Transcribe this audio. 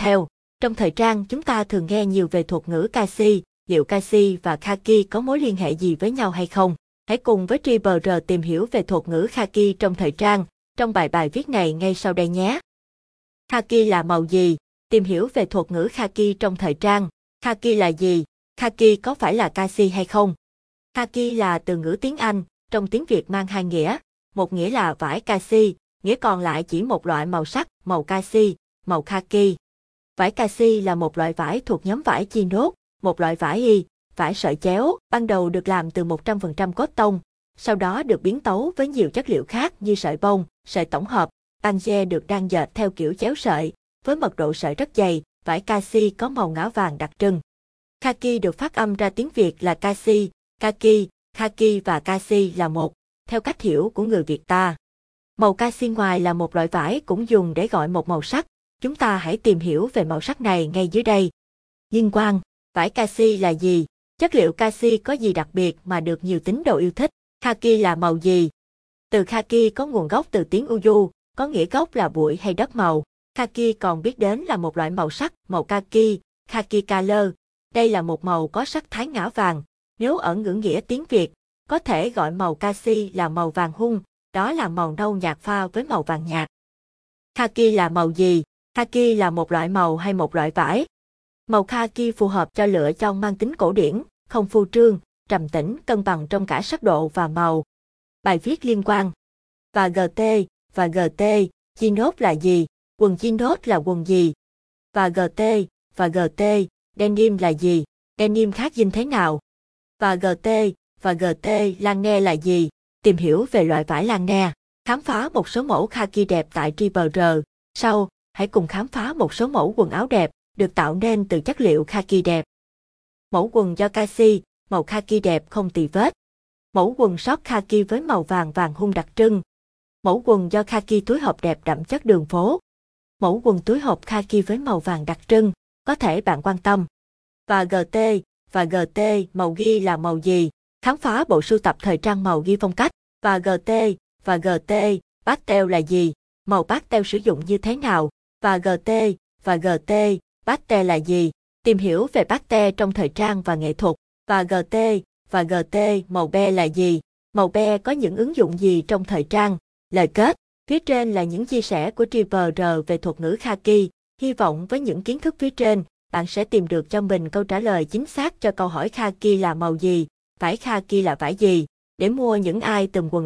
theo. Trong thời trang chúng ta thường nghe nhiều về thuật ngữ Kasi, liệu Kasi và Khaki có mối liên hệ gì với nhau hay không? Hãy cùng với Triple tìm hiểu về thuật ngữ Khaki trong thời trang, trong bài bài viết này ngay sau đây nhé. Khaki là màu gì? Tìm hiểu về thuật ngữ Khaki trong thời trang. Khaki là gì? Khaki có phải là Kasi hay không? Khaki là từ ngữ tiếng Anh, trong tiếng Việt mang hai nghĩa. Một nghĩa là vải Kasi, nghĩa còn lại chỉ một loại màu sắc, màu Kasi, màu Khaki. Vải Kasi là một loại vải thuộc nhóm vải chi nốt, một loại vải y, vải sợi chéo, ban đầu được làm từ 100% cốt tông, sau đó được biến tấu với nhiều chất liệu khác như sợi bông, sợi tổng hợp, Tange được đan dệt theo kiểu chéo sợi, với mật độ sợi rất dày, vải Kasi có màu ngã vàng đặc trưng. Khaki được phát âm ra tiếng Việt là Kasi, Kaki, Khaki và Kasi là một, theo cách hiểu của người Việt ta. Màu Kasi ngoài là một loại vải cũng dùng để gọi một màu sắc, chúng ta hãy tìm hiểu về màu sắc này ngay dưới đây. Liên quan, vải Kasi là gì? Chất liệu Kasi có gì đặc biệt mà được nhiều tín đồ yêu thích? Khaki là màu gì? Từ Khaki có nguồn gốc từ tiếng Uyu, có nghĩa gốc là bụi hay đất màu. Khaki còn biết đến là một loại màu sắc, màu kaki, khaki color. Đây là một màu có sắc thái ngã vàng. Nếu ở ngữ nghĩa tiếng Việt, có thể gọi màu casi là màu vàng hung, đó là màu nâu nhạt pha với màu vàng nhạt. Khaki là màu gì? Khaki là một loại màu hay một loại vải? Màu khaki phù hợp cho lựa chọn mang tính cổ điển, không phô trương, trầm tĩnh, cân bằng trong cả sắc độ và màu. Bài viết liên quan. Và GT, và GT, chinos là gì? Quần chinos là quần gì? Và GT, và GT, denim là gì? Denim khác dinh thế nào? Và GT, và GT lan nghe là gì? Tìm hiểu về loại vải lan nghe. Khám phá một số mẫu khaki đẹp tại Triple R. Sau, hãy cùng khám phá một số mẫu quần áo đẹp được tạo nên từ chất liệu kaki đẹp. Mẫu quần do Kasi, màu kaki đẹp không tì vết. Mẫu quần short kaki với màu vàng vàng hung đặc trưng. Mẫu quần do kaki túi hộp đẹp đậm chất đường phố. Mẫu quần túi hộp kaki với màu vàng đặc trưng, có thể bạn quan tâm. Và GT, và GT màu ghi là màu gì? Khám phá bộ sưu tập thời trang màu ghi phong cách. Và GT, và GT, pastel là gì? Màu pastel sử dụng như thế nào? Và GT, và GT, Pate là gì? Tìm hiểu về Pate trong thời trang và nghệ thuật. Và GT, và GT màu be là gì? Màu be có những ứng dụng gì trong thời trang? Lời kết, phía trên là những chia sẻ của Triver R về thuật ngữ Khaki. Hy vọng với những kiến thức phía trên, bạn sẽ tìm được cho mình câu trả lời chính xác cho câu hỏi Khaki là màu gì, vải Khaki là vải gì. Để mua những ai từng quần